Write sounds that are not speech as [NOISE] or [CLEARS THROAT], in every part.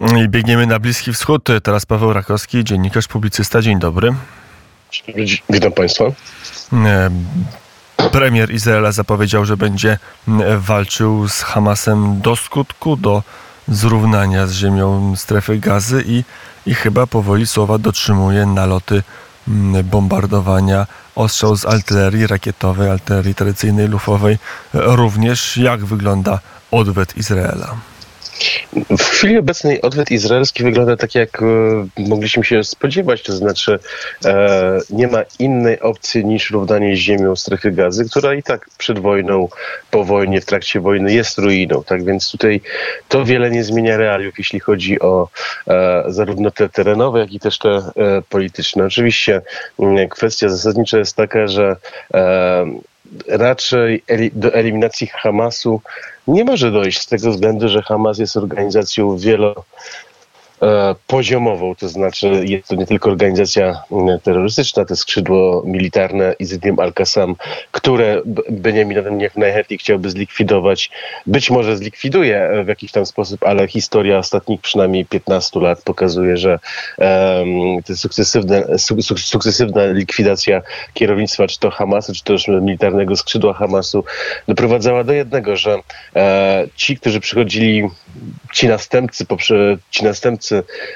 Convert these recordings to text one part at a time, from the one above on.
I biegniemy na Bliski Wschód. Teraz Paweł Rakowski, dziennikarz, publicysta. Dzień dobry. Witam Państwa. E, premier Izraela zapowiedział, że będzie walczył z Hamasem do skutku, do zrównania z ziemią strefy gazy i, i chyba powoli słowa dotrzymuje naloty bombardowania, ostrzał z artylerii rakietowej, artylerii tradycyjnej, lufowej. Również jak wygląda odwet Izraela? W chwili obecnej odwet izraelski wygląda tak, jak e, mogliśmy się spodziewać, to znaczy e, nie ma innej opcji niż równanie z ziemią strefy gazy, która i tak przed wojną, po wojnie, w trakcie wojny jest ruiną. Tak więc tutaj to wiele nie zmienia realiów, jeśli chodzi o e, zarówno te terenowe, jak i też te e, polityczne. Oczywiście mm, kwestia zasadnicza jest taka, że e, raczej do eliminacji Hamasu nie może dojść z tego względu, że Hamas jest organizacją wielo poziomową, to znaczy jest to nie tylko organizacja terrorystyczna, to skrzydło militarne Izydiem Al-Qassam, które Benjamin Netanyahu najchętniej chciałby zlikwidować. Być może zlikwiduje w jakiś tam sposób, ale historia ostatnich przynajmniej 15 lat pokazuje, że um, to sukcesywne, su, sukcesywna likwidacja kierownictwa czy to Hamasu, czy też militarnego skrzydła Hamasu doprowadzała do jednego, że e, ci, którzy przychodzili, ci następcy, poprze, ci następcy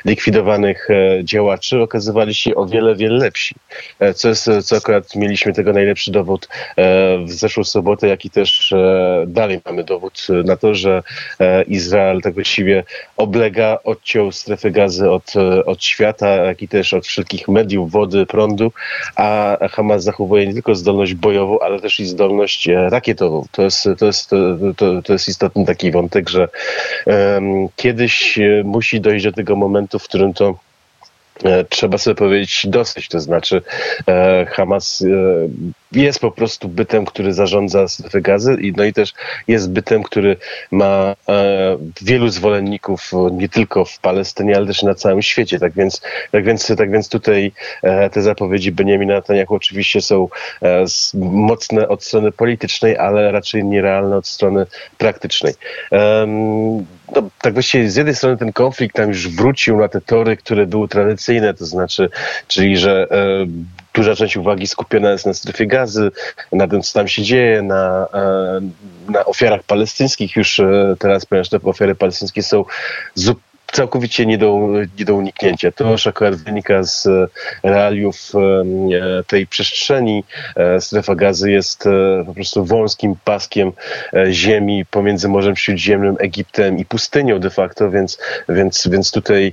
likwidowanych e, działaczy okazywali się o wiele, wiele lepsi. E, co, jest, co akurat mieliśmy tego najlepszy dowód e, w zeszłą sobotę, jak i też dalej mamy dowód na to, że Izrael tak właściwie oblega, odciął strefę gazy od, od świata, jak i też od wszelkich mediów, wody, prądu, a Hamas zachowuje nie tylko zdolność bojową, ale też i zdolność rakietową. To jest, to jest, to, to jest istotny taki wątek, że um, kiedyś musi dojść do tego, tego momentu, w którym to e, trzeba sobie powiedzieć dosyć. To znaczy, e, Hamas e, jest po prostu bytem, który zarządza strefę gazy, i, no i też jest bytem, który ma wielu zwolenników nie tylko w Palestynie, ale też na całym świecie. Tak więc, tak więc, tak więc tutaj te zapowiedzi Benjamina Netanyahu oczywiście są mocne od strony politycznej, ale raczej nierealne od strony praktycznej no, tak właściwie z jednej strony ten konflikt tam już wrócił na te tory, które były tradycyjne, to znaczy, czyli że e, duża część uwagi skupiona jest na strefie gazy, na tym, co tam się dzieje, na, e, na ofiarach palestyńskich już e, teraz, ponieważ te ofiary palestyńskie są zupełnie całkowicie nie do, nie do uniknięcia. To już akurat wynika z e, realiów e, tej przestrzeni. E, strefa gazy jest po prostu wąskim paskiem ziemi pomiędzy Morzem Śródziemnym, Egiptem i pustynią de facto, więc, więc, więc tutaj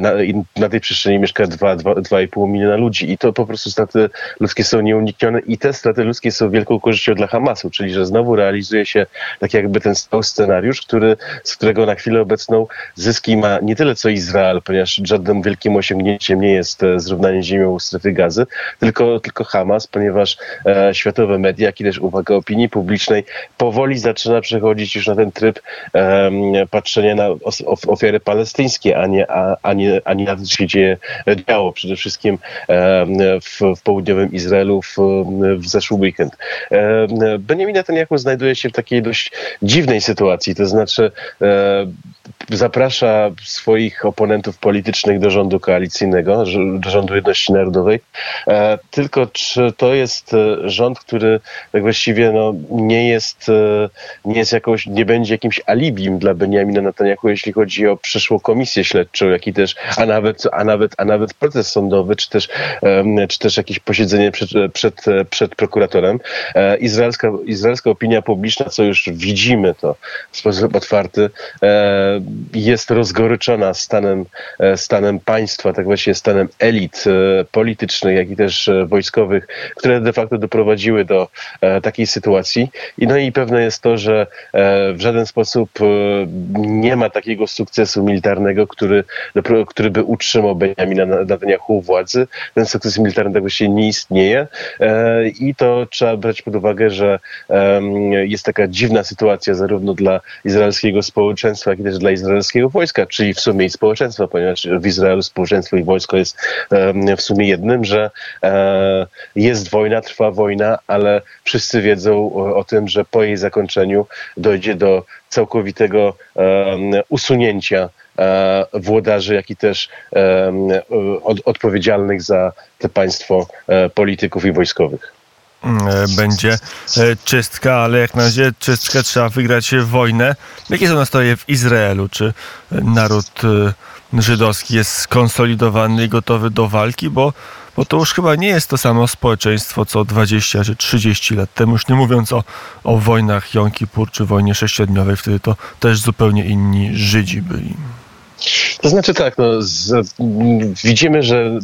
na, na tej przestrzeni mieszka 2,5 miliona ludzi i to po prostu straty ludzkie są nieuniknione i te straty ludzkie są wielką korzyścią dla Hamasu, czyli że znowu realizuje się tak jakby ten stały scenariusz, który, z którego na chwilę obecną zyski ma nie tyle co Izrael, ponieważ żadnym wielkim osiągnięciem nie jest e, zrównanie ziemią strefy gazy, tylko, tylko Hamas, ponieważ e, światowe media, jak i też uwaga opinii publicznej powoli zaczyna przechodzić już na ten tryb e, patrzenia na ofiary palestyńskie, a nie, a, a, nie, a nie na to, co się dzieje, działo przede wszystkim e, w, w południowym Izraelu w, w zeszły weekend. E, Benjamin Netanyahu znajduje się w takiej dość dziwnej sytuacji, to znaczy e, zaprasza swoich oponentów politycznych do rządu koalicyjnego, do rządu jedności narodowej. E, tylko czy to jest e, rząd, który tak właściwie no, nie jest, e, nie jest jakąś, nie będzie jakimś alibim dla Benjamina Netanyahu, jeśli chodzi o przyszłą komisję śledczą, jak i też, a nawet, a nawet, a nawet proces sądowy, czy też, czy też jakieś posiedzenie przed, przed, przed prokuratorem. Izraelska, izraelska opinia publiczna, co już widzimy to w sposób otwarty, jest rozgoryczona stanem, e, stanem państwa, tak właśnie stanem elit e, politycznych, jak i też e, wojskowych, które de facto doprowadziły do takiej sytuacji. I no i pewne jest to, że w żaden sposób nie ma takiego sukcesu militarnego, który, który by utrzymał Benjamina Netanyahu władzy. Ten sukces militarny tak właściwie nie istnieje i to trzeba brać pod uwagę, że jest taka dziwna sytuacja zarówno dla izraelskiego społeczeństwa, jak i też dla izraelskiego wojska, czyli w sumie i społeczeństwa, ponieważ w Izraelu społeczeństwo i wojsko jest w sumie jednym, że e, jest wojna, trwa wojna, ale wszyscy wiedzą o tym, że po jej zakończeniu dojdzie do całkowitego usunięcia e, włodarzy, jak i też od, odpowiedzialnych za te państwo e, polityków i wojskowych. E, będzie e, czystka, ale jak na razie czystkę trzeba wygrać wojnę. Jakie są nastroje w Izraelu? Czy naród e, żydowski jest skonsolidowany i gotowy do walki? Bo, bo to już chyba nie jest to samo społeczeństwo co 20 czy 30 lat temu, już nie mówiąc o, o wojnach Jom Kippur czy wojnie sześciodniowej, wtedy to też zupełnie inni Żydzi byli. To znaczy tak, no, z, widzimy, że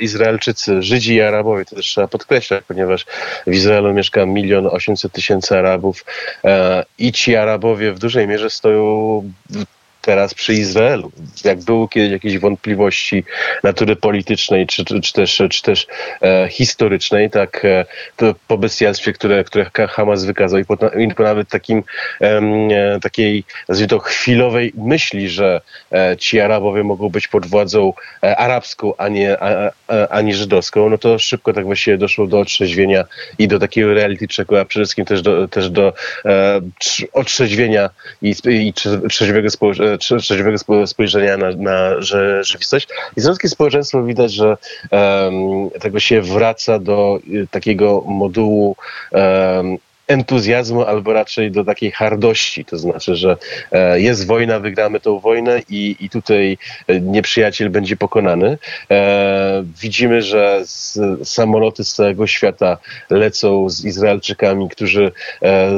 Izraelczycy, Żydzi i Arabowie, to też trzeba podkreślać, ponieważ w Izraelu mieszka milion osiemset tysięcy Arabów e, i ci Arabowie w dużej mierze stoją teraz przy Izraelu. Jak były kiedyś jakieś wątpliwości natury politycznej czy, czy też, czy też e, historycznej, tak e, to po bestialstwie, które, które Hamas wykazał i po, i po nawet takim e, takiej, to, chwilowej myśli, że e, ci Arabowie mogą być pod władzą e, arabską, a nie, a, a, nie żydowską, no to szybko tak właściwie doszło do otrzeźwienia i do takiego reality checku, a przede wszystkim też do, też do e, otrzeźwienia i, i trzeźwego społeczeństwa trzeźwego spojrzenia na, na rzeczywistość. Izraelskie społeczeństwo widać, że um, tego się wraca do y, takiego modułu um, entuzjazmu, albo raczej do takiej hardości. To znaczy, że e, jest wojna, wygramy tą wojnę i, i tutaj e, nieprzyjaciel będzie pokonany. E, widzimy, że samoloty z całego świata lecą z Izraelczykami, którzy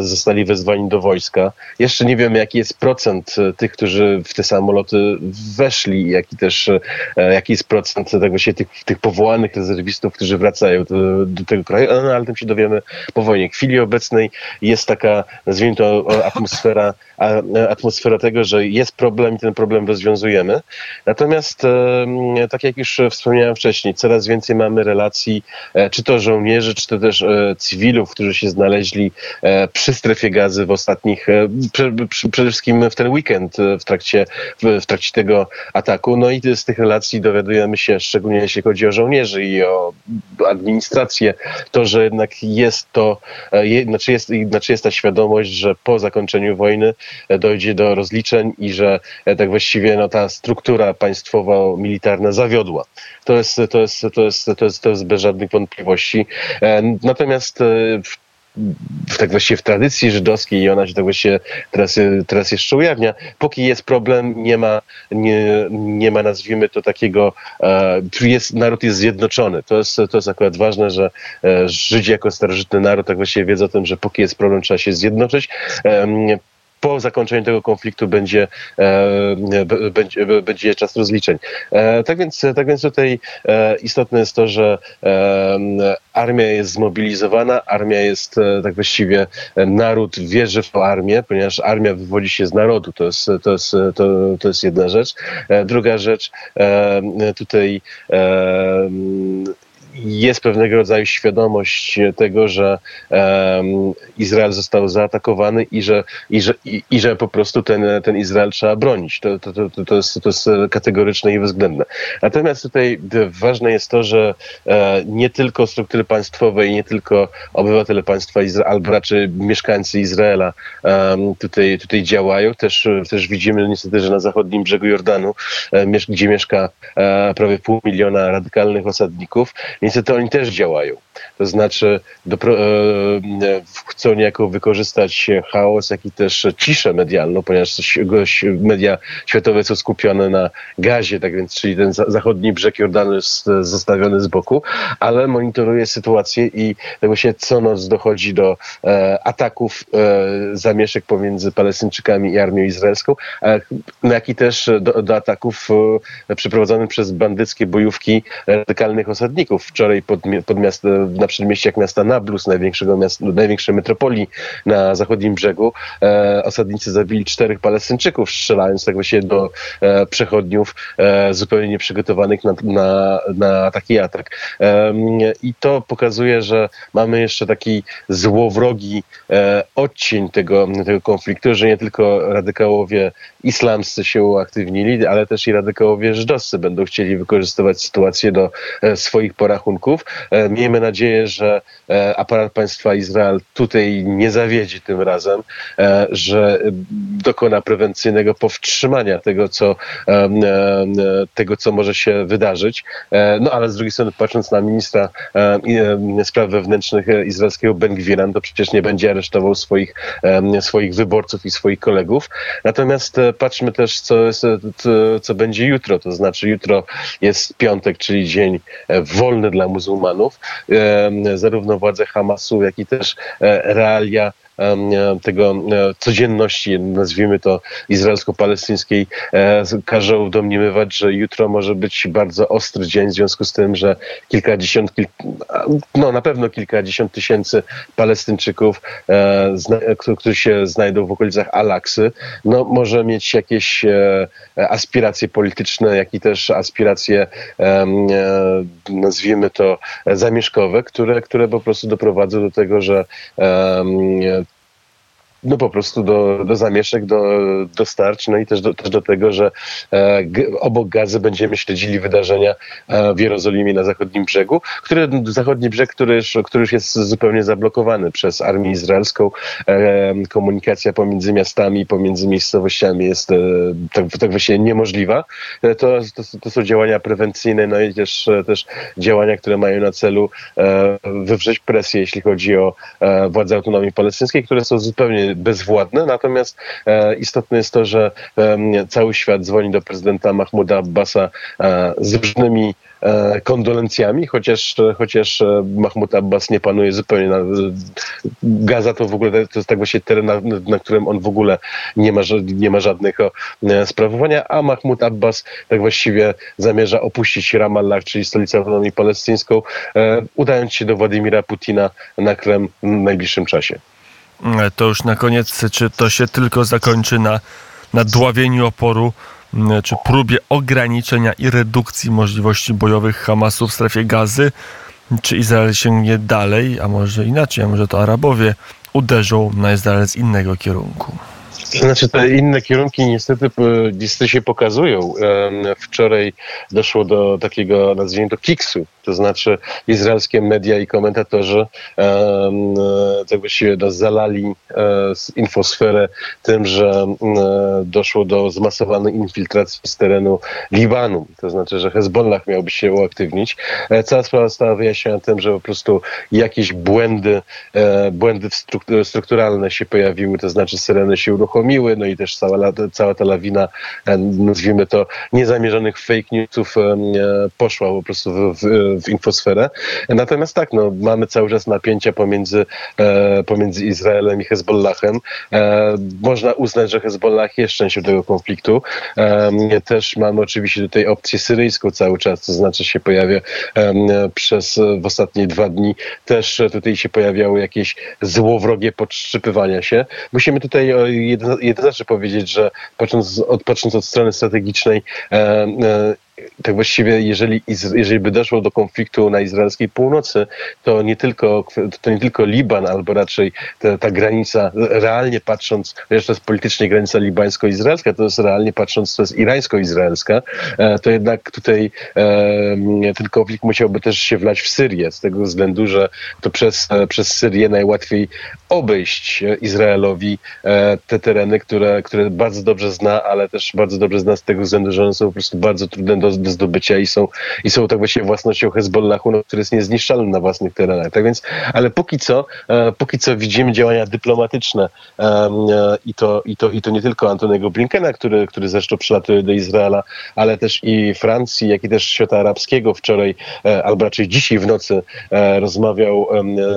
zostali wezwani do wojska. Jeszcze nie wiem, jaki jest procent tych, którzy w te samoloty weszli, jaki też jaki jest procent tego się tych, tych powołanych rezerwistów, którzy wracają do, do tego kraju, no, ale tym się dowiemy po wojnie. W chwili obecnej jest taka, nazwijmy to, atmosfera, atmosfera tego, że jest problem i ten problem rozwiązujemy. Natomiast, tak jak już wspomniałem wcześniej, coraz więcej mamy relacji, e, czy to żołnierzy, czy to też e, cywilów, którzy się znaleźli e, przy strefie gazy w ostatnich, przede wszystkim w ten weekend w trakcie, w trakcie tego ataku. No i z tych relacji dowiadujemy się, szczególnie jeśli chodzi o żołnierzy i o administrację, to, że jednak jest to, znaczy jest, znaczy jest ta świadomość, że po zakończeniu wojny e, dojdzie do rozliczeń i że e, tak właściwie no, ta struktura państwowo-militarna zawiodła. To jest, to, jest, to, jest, to, jest, to jest bez żadnych wątpliwości. E, natomiast w w, tak właściwie w tradycji żydowskiej i ona się tak właściwie teraz, teraz jeszcze ujawnia. Póki jest problem, nie ma, nie, nie ma nazwijmy to takiego, e, jest, naród jest zjednoczony. To jest, to jest akurat wanie, że e, Żydzi jako starożytny naród tak właściwie wiedzą o tym, że póki jest problem, trzeba się zjednoczyć. Po zakończeniu tego konfliktu będzie, e, będzie, będzie czas rozliczeń. E, tak, więc, tak więc tutaj e, istotne jest to, że armia jest zmobilizowana, armia jest tak właściwie, naród wierzy w armię, ponieważ armia wywodzi się z narodu, to jest, to jest, to, to jest jedna rzecz. Druga rzecz, tutaj jest pewnego rodzaju świadomość tego, że um, Izrael został zaatakowany i że, i że, i, i, że po prostu ten, ten Izrael trzeba bronić. To, to, to, to, jest, to jest kategoryczne i bezwzględne. Natomiast tutaj ważne jest to, że e, nie tylko struktury państwowe i nie tylko obywatele państwa Izraela, albo raczej mieszkańcy Izraela um, tutaj, tutaj działają. Też, też widzimy niestety, że na zachodnim brzegu Jordanu, e, gdzie mieszka e, prawie pół miliona radykalnych osadników, niestety oni też działają. To znaczy do, e, chcą niejako wykorzystać chaos, jak i też ciszę medialną, ponieważ media światowe są skupione na gazie, tak więc czyli ten zachodni brzeg Jordanu jest zostawiony z boku, ale monitoruje sytuację i tak właśnie co noc dochodzi do e, ataków, e, zamieszek pomiędzy Palestyńczykami i armią izraelską, no jak i też do, do ataków e, przeprowadzonych przez bandyckie bojówki radykalnych osadników wczoraj pod, pod miasto, na przedmieściach miasta Nablus, największego miasta, największej metropolii na zachodnim brzegu, e, osadnicy zabili czterech Palestyńczyków, strzelając tak właśnie do e, przechodniów e, zupełnie nieprzygotowanych na, na, na taki atak. E, I to pokazuje, że mamy jeszcze taki złowrogi e, odcień tego, tego konfliktu, że nie tylko radykałowie islamscy się uaktywnili, ale też i radykałowie żydowscy będą chcieli wykorzystywać sytuację do e, swoich porachunków. Miejmy nadzieję, nadzieję, że aparat państwa Izrael tutaj nie zawiedzi tym razem, że dokona prewencyjnego powstrzymania tego, co, tego, co może się wydarzyć. No ale z drugiej strony, patrząc na ministra spraw wewnętrznych izraelskiego Ben Gwiran, to przecież nie będzie aresztował swoich, swoich wyborców i swoich kolegów. Natomiast patrzmy też, co, jest, co będzie jutro. To znaczy, jutro jest piątek, czyli dzień wolny dla muzułmanów. Zarówno władze Hamasu, jak i też realia tego e, codzienności, nazwijmy to izraelsko-palestyńskiej, e, każą domniemywać, że jutro może być bardzo ostry dzień w związku z tym, że kilkadziesiąt, no na pewno kilkadziesiąt tysięcy Palestyńczyków, e, którzy się znajdą w okolicach Alaksy, no może mieć jakieś aspiracje polityczne, jak i też aspiracje, nazwijmy to, zamieszkowe, które, które po prostu doprowadzą do tego, że no po prostu do, do zamieszek, do, do starć, no i też do, też do tego, że e, obok gazy będziemy śledzili wydarzenia e, w Jerozolimie na zachodnim brzegu, który, zachodni brzeg, który już, który już jest zupełnie zablokowany przez armię izraelską. E, komunikacja pomiędzy miastami, pomiędzy miejscowościami jest e, tak, tak właśnie niemożliwa. E, to, to, to, są działania prewencyjne, no i też, też działania, które mają na celu e, wywrzeć presję, jeśli chodzi o władze autonomii palestyńskiej, które są zupełnie bezwładne, natomiast e, istotne jest to, że cały świat dzwoni do prezydenta Mahmuda Abbasa e, z różnymi e, kondolencjami, chociaż, chociaż Mahmud Abbas nie panuje zupełnie na Gaza to w ogóle to jest tak właśnie teren, na, na którym on w ogóle nie ma, nie ma żadnego sprawowania, a Mahmud Abbas tak właściwie zamierza opuścić Ramallah, czyli stolicę autonomii palestyńską, udając się do Władimira Putina na Krem w najbliższym czasie. E, to już na koniec, czy to się tylko zakończy na, na dławieniu oporu, czy próbie ograniczenia i redukcji możliwości bojowych Hamasu w strefie gazy? Czy Izrael sięgnie dalej, a może inaczej, a może to Arabowie uderzą na Izrael z innego kierunku? Znaczy te inne kierunki niestety, niestety się pokazują. Wczoraj doszło do takiego, nazwijmy to, kiksu. To znaczy izraelskie media i komentatorzy um, tak właściwie no, zalali um, infosferę tym, że um, doszło do zmasowanej infiltracji z terenu Libanu. To znaczy, że Hezbollah miałby się uaktywnić. E, cała sprawa została wyjaśniona tym, że po prostu jakieś błędy, e, błędy strukturalne się pojawiły, to znaczy syreny się uruchomiły, no i też cała, cała ta lawina, e, nazwijmy to, niezamierzonych fake newsów e, poszła po prostu w, w, w infosferę. Natomiast tak, no, mamy cały czas napięcia pomiędzy, e, pomiędzy Izraelem i Hezbollahem. Można uznać, że Hezbollah jest częścią tego konfliktu. Też mamy oczywiście tutaj opcję syryjską cały czas, to znaczy się pojawia przez w ostatnie dwa dni też tutaj się pojawiały jakieś złowrogie podszczypywania się. Musimy tutaj jednoznacznie powiedzieć, że patrząc od, patrząc od strony strategicznej, e, e, tak właściwie, jeżeli, jeżeli by doszło do konfliktu na izraelskiej północy, to nie tylko, to nie tylko Liban, albo raczej ta, ta granica, realnie patrząc, chociaż to jest politycznie granica libańsko-izraelska, to jest realnie patrząc, to jest irańsko-izraelska, e, to jednak tutaj ten konflikt musiałby też się wlać w Syrię, z tego względu, że to przez, przez Syrię najłatwiej obejść Izraelowi e, te tereny, które, które bardzo dobrze zna, ale też bardzo dobrze zna z tego względu, że one są po prostu bardzo trudne do, do zdobycia i są, i są tak właściwie własnością Hezbollahu, no, który jest niezniszczalny na własnych terenach. Tak więc, ale póki co, e, póki co widzimy działania dyplomatyczne e, i, to, i, to, i to nie tylko Antoniego Blinkena, który, który zresztą przylatuje do Izraela, ale też i Francji, jak i też świata arabskiego. Wczoraj, albo raczej dzisiaj w nocy rozmawiał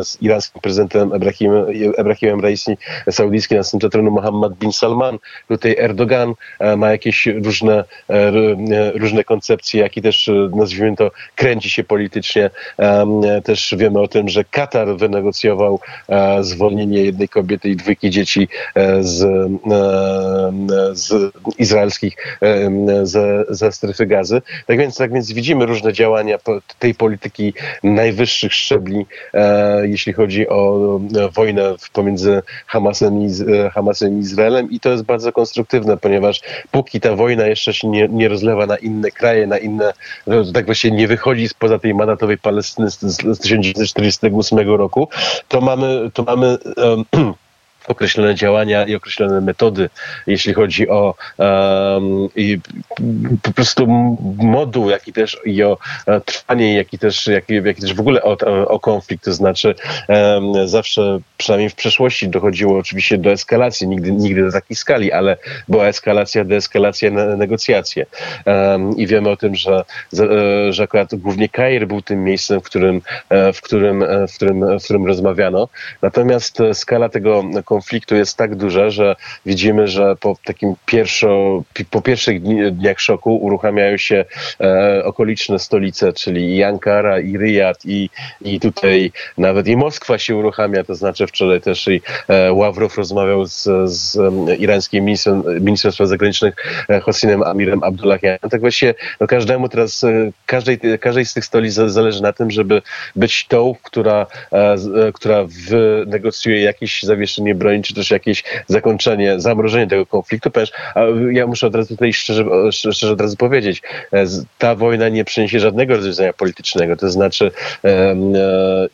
z irańskim prezydentem Ebrahim, Ebrahimem Raisi, saudyjski następca tronu Mohammed bin Salman. Tutaj Erdogan e, ma jakieś różne, e, e, różne koncepcje, jak i też, nazwijmy to, kręci się politycznie. Też wiemy o tym, że Katar wynegocjował zwolnienie jednej kobiety i dwójki dzieci z, z izraelskich ze, ze strefy gazy. Tak więc, tak więc widzimy różne działania tej polityki najwyższych szczebli, jeśli chodzi o wojnę pomiędzy Hamasem i, e, Hamasem i Izraelem i to jest bardzo konstruktywne, ponieważ póki ta wojna jeszcze się nie, nie rozlewa na inne kraje, na na inne, że tak właśnie nie wychodzi spoza tej mandatowej Palestyny z, z 1948 roku, to mamy, to mamy um, [CLEARS THROAT] określone działania i określone metody, jeśli chodzi o um, i po prostu moduł, jak i też i o e, trwanie, jak i też, jak, jak i też w ogóle o, o konflikt, to znaczy um, zawsze, przynajmniej w przeszłości dochodziło oczywiście do eskalacji, nigdy, nigdy do takiej skali, ale była eskalacja, deeskalacja, negocjacje. Um, i wiemy o tym, że, e, że akurat głównie Kair był tym miejscem, w którym, e, w którym, w którym, w którym rozmawiano, natomiast skala tego konfliktu jest tak duża, że widzimy, że po takim pierwszo, po pierwszych dniach szoku uruchamiają się e, okoliczne stolice, czyli i Ankara, i Riyad, i, i tutaj nawet i Moskwa się uruchamia, to znaczy wczoraj też i e, Ławrow rozmawiał z, z irańskim ministrem, ministrem spraw zagranicznych e, Hosinem Amirem Abdullahianem. Tak właśnie no każdemu teraz, e, każdej, każdej z tych stolic zależy na tym, żeby być tą, która, e, e, która wynegocjuje jakieś zawieszenie broni, czy też jakieś zakończenie, zamrożenie tego konfliktu, ponieważ ja muszę od razu tutaj szczerze, szczerze od razu powiedzieć, e, ta wojna nie przyniesie żadnego rozwiązania politycznego, to znaczy e,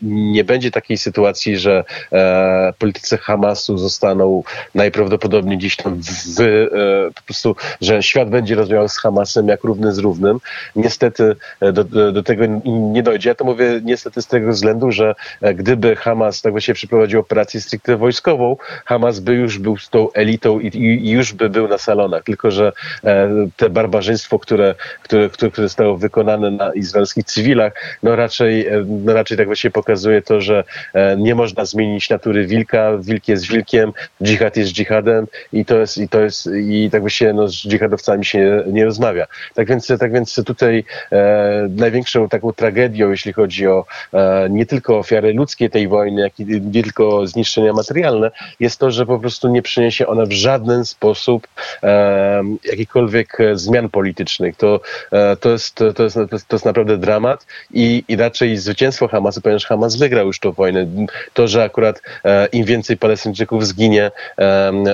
nie będzie takiej sytuacji, że e, politycy Hamasu zostaną najprawdopodobniej gdzieś tam w, po prostu, że świat będzie rozmawiał z Hamasem jak równy z równym. Niestety do, do tego nie dojdzie. Ja to mówię niestety z tego względu, że gdyby Hamas tak właściwie przeprowadził operację stricte wojskową, Hamas by już był z tą elitą i, i już by był na salonach. Tylko, że e, te barbarzyństwo, które, które, które, które zostało wykonane na izraelskich cywilach, no raczej, e, no raczej tak właśnie pokazuje to, że e, nie można zmienić natury wilka. Wilk jest wilkiem, dżihad jest dżihadem i to jest, i to jest, i tak właśnie no, z dżihadowcami się nie, rozmawia. Tak więc, tak więc tutaj e, największą taką tragedią, jeśli chodzi o e, nie tylko ofiary ludzkie tej wojny, jak i nie tylko zniszczenia materialne, jest to, że po prostu nie przyniesie ona w żaden sposób e, jakichkolwiek zmian politycznych. To, e, to, jest, to, jest, to, jest, naprawdę dramat i, i raczej zwycięstwo Hamasu, ponieważ Hamas wygrał już tę wojnę. To, że akurat e, im więcej Palestyńczyków zginie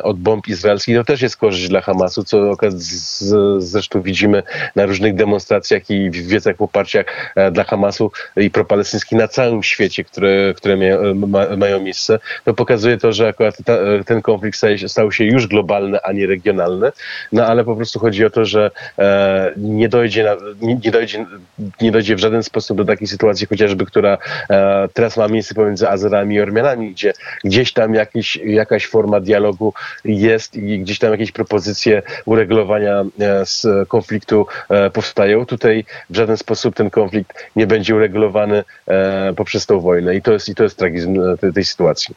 od bomb izraelskich, to też jest korzyść dla Hamasu, co zresztą widzimy na różnych demonstracjach i wiecach poparciach e, dla Hamasu i propalestyńskich na całym świecie, które, które ma, mają miejsce. To pokazuje to, że akurat ta, ten konflikt stał się już globalny, a nie regionalny. No ale po prostu chodzi o to, że e, nie, dojdzie na, nie, nie, dojdzie, nie dojdzie w żaden sposób do takiej sytuacji, chociażby, która e, teraz ma miejsce pomiędzy Azerami i Ormianami, gdzie gdzieś tam jakiś, jakaś forma dialogu jest i gdzieś tam jakieś propozycje uregulowania e, z konfliktu e, powstają. Tutaj w żaden sposób ten konflikt nie będzie uregulowany e, poprzez tą wojnę i to jest, i to jest tragizm e, tej, tej sytuacji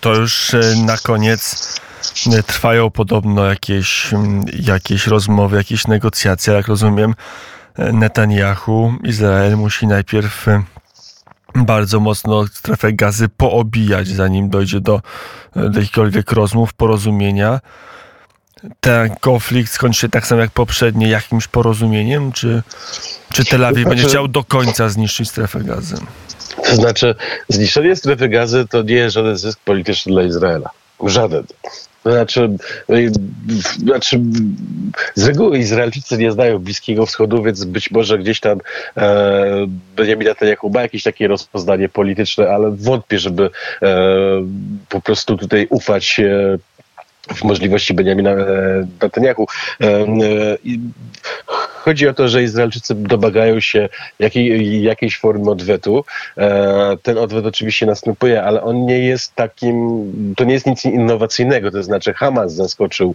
to już e, na koniec e, trwają podobno jakieś, jakieś rozmowy, jakieś negocjacje. Jak rozumiem, e, Netanyahu, Izrael musi najpierw bardzo mocno strefę gazy poobijać, zanim dojdzie do, do jakichkolwiek rozmów, porozumienia. Ten konflikt skończy się tak samo jak poprzednie jakimś porozumieniem, czy, czy Tel Awiw będzie chciał do końca zniszczyć strefę gazy? To znaczy, zniszczenie strefy gazy to nie jest żaden zysk polityczny dla Izraela. Żaden. Znaczy, y, znaczy, z reguły Izraelczycy nie znają Bliskiego Wschodu, więc być może gdzieś tam e, Benjamin Netanyahu ma jakieś takie rozpoznanie polityczne, ale wątpię, żeby e, po prostu tutaj ufać e, w możliwości Benjamina e, Netanyahu. E, e, chodzi o to, że Izraelczycy domagają się jakiej, jakiejś formy odwetu. Ten odwet oczywiście następuje, ale on nie jest takim, to nie jest nic innowacyjnego, to znaczy Hamas zaskoczył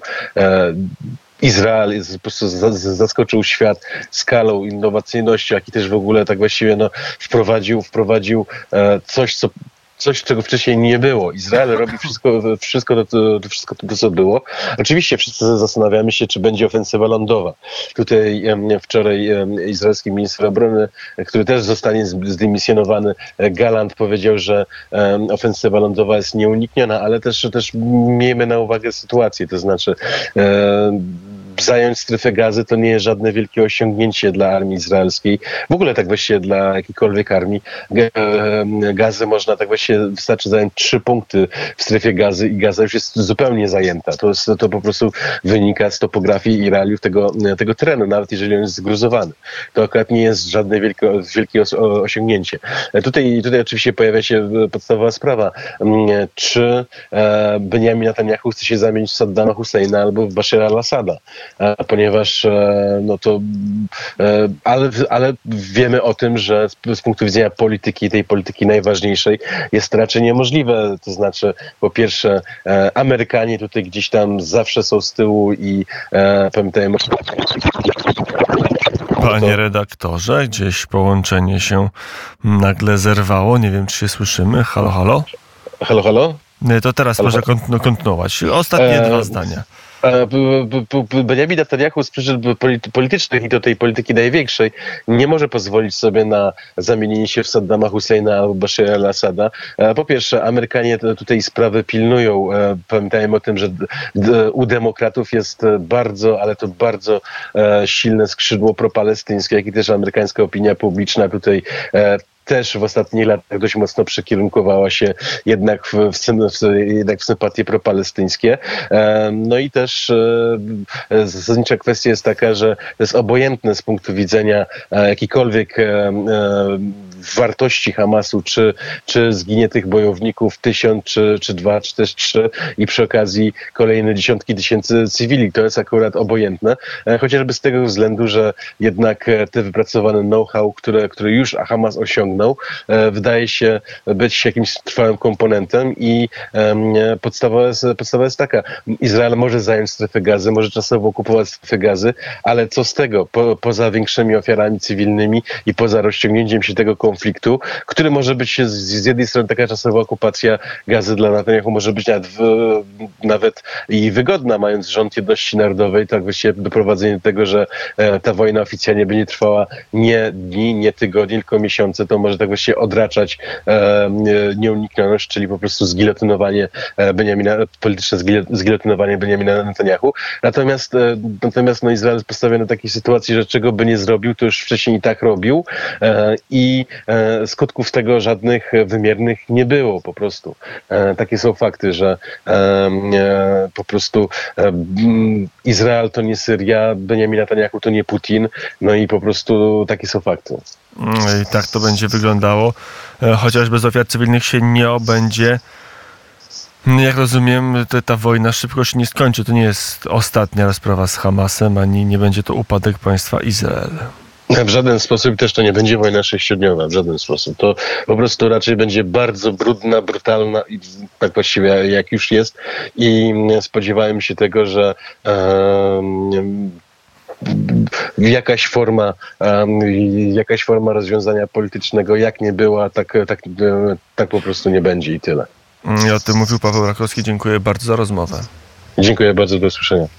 Izrael po prostu zaskoczył świat skalą, innowacyjnością, jak i też w ogóle tak właściwie no, wprowadził, wprowadził coś, co coś, czego wcześniej nie było. Izrael robi wszystko, wszystko, to, wszystko to, co było. Oczywiście wszyscy zastanawiamy się, czy będzie ofensywa lądowa. Tutaj wczoraj izraelski minister obrony, który też zostanie zdymisjonowany, Galant powiedział, że ofensywa lądowa jest nieunikniona, ale też, też miejmy na uwagę sytuację, to znaczy zająć strefę gazy to nie jest żadne wielkie osiągnięcie dla armii izraelskiej. W ogóle tak właściwie dla jakiejkolwiek armii. E, Gazy można tak właściwie, wystarczy zająć trzy punkty w strefie gazy i Gaza już jest zupełnie zajęta. To, jest, to po prostu wynika z topografii i realiów tego, tego terenu, nawet jeżeli on jest zgruzowany. To akurat nie jest żadne wielkie, wielkie osiągnięcie. E, Tutaj, tutaj oczywiście pojawia się e, podstawowa sprawa. Mm, Czy e, Benjamin Netanyahu chce się zamienić w Saddama Husseina albo w Bashara al-Assada? E, Ponieważ e, no to, e, ale, ale wiemy o tym, że z, z punktu widzenia polityki, tej polityki najważniejszej, jest raczej niemożliwe. To znaczy, po pierwsze, Amerykanie tutaj gdzieś tam zawsze są z tyłu i pamiętajmy Panie redaktorze, gdzieś połączenie się nagle zerwało. Nie wiem, czy się słyszymy. Halo, halo? Halo, halo? To teraz Halo, kontynu- kontynuować. Ostatnie E, dwa zdania. Benjamin Netanyahu z przyczyn polity- politycznych i do tej polityki największej nie może pozwolić sobie na zamienienie się w Saddama Husseina albo Bashara al-Assada. Po pierwsze, Amerykanie tutaj sprawy pilnują. Pamiętajmy o tym, że u demokratów jest bardzo, ale to bardzo e, silne skrzydło propalestyńskie, jak i też amerykańska opinia publiczna tutaj e, też w ostatnich latach dość mocno przekierunkowała się jednak w, w, w, jednak w sympatie propalestyńskie. No i też e, zasadnicza kwestia jest taka, że to jest obojętne z punktu widzenia e, jakiejkolwiek e, e, wartości Hamasu, czy, czy zginie tych bojowników tysiąc, czy, czy dwa, czy też trzy i przy okazji kolejne dziesiątki tysięcy cywili. To jest akurat obojętne, e, chociażby z tego względu, że jednak e, te wypracowane know-how, które, które już Hamas osiągnął, e, wydaje się być jakimś trwałym komponentem i podstawa jest, podstawa jest taka. Izrael może zająć strefę gazy, może czasowo okupować strefę gazy, ale co z tego, po, poza większymi ofiarami cywilnymi i poza rozciągnięciem się tego konfliktu, który może być z, z jednej strony taka czasowa okupacja gazy dla Netanyahu może być nawet, w, nawet i wygodna, mając rząd jedności narodowej, tak właściwie doprowadzenie do tego, że e, ta wojna oficjalnie będzie trwała nie dni, nie tygodnie, tylko miesiące, to może tak właściwie odraczać e, nieuniknioność, czyli po prostu zgilotynowanie e, Benjamina, polityczne zgil- zgilotynowanie Benjamina Netanyahu. Natomiast, e, natomiast no, Izrael jest postawiony do takiej sytuacji, że czego by nie zrobił, to już wcześniej i tak robił e, i e, skutków tego żadnych wymiernych nie było po prostu. E, takie są fakty, że e, e, po prostu e, Izrael to nie Syria, Benjamin Netanyahu to nie Putin, no i po prostu takie są fakty. I tak to będzie wyglądało. E, Chociaż bez ofiar cywilnych się nie obędzie. Jak rozumiem, ta wojna szybko się nie skończy. To nie jest ostatnia rozprawa z Hamasem, ani nie będzie to upadek państwa Izrael. W żaden sposób też to nie będzie wojna sześciodniowa, w żaden sposób. To po prostu raczej będzie bardzo brudna, brutalna i tak właściwie jak już jest i spodziewałem się tego, że jakaś forma, jakaś forma rozwiązania politycznego, jak nie była, tak, tak, tak po prostu nie będzie i tyle. I o tym mówił Paweł Rakowski. Dziękuję bardzo za rozmowę. Dziękuję bardzo, do usłyszenia.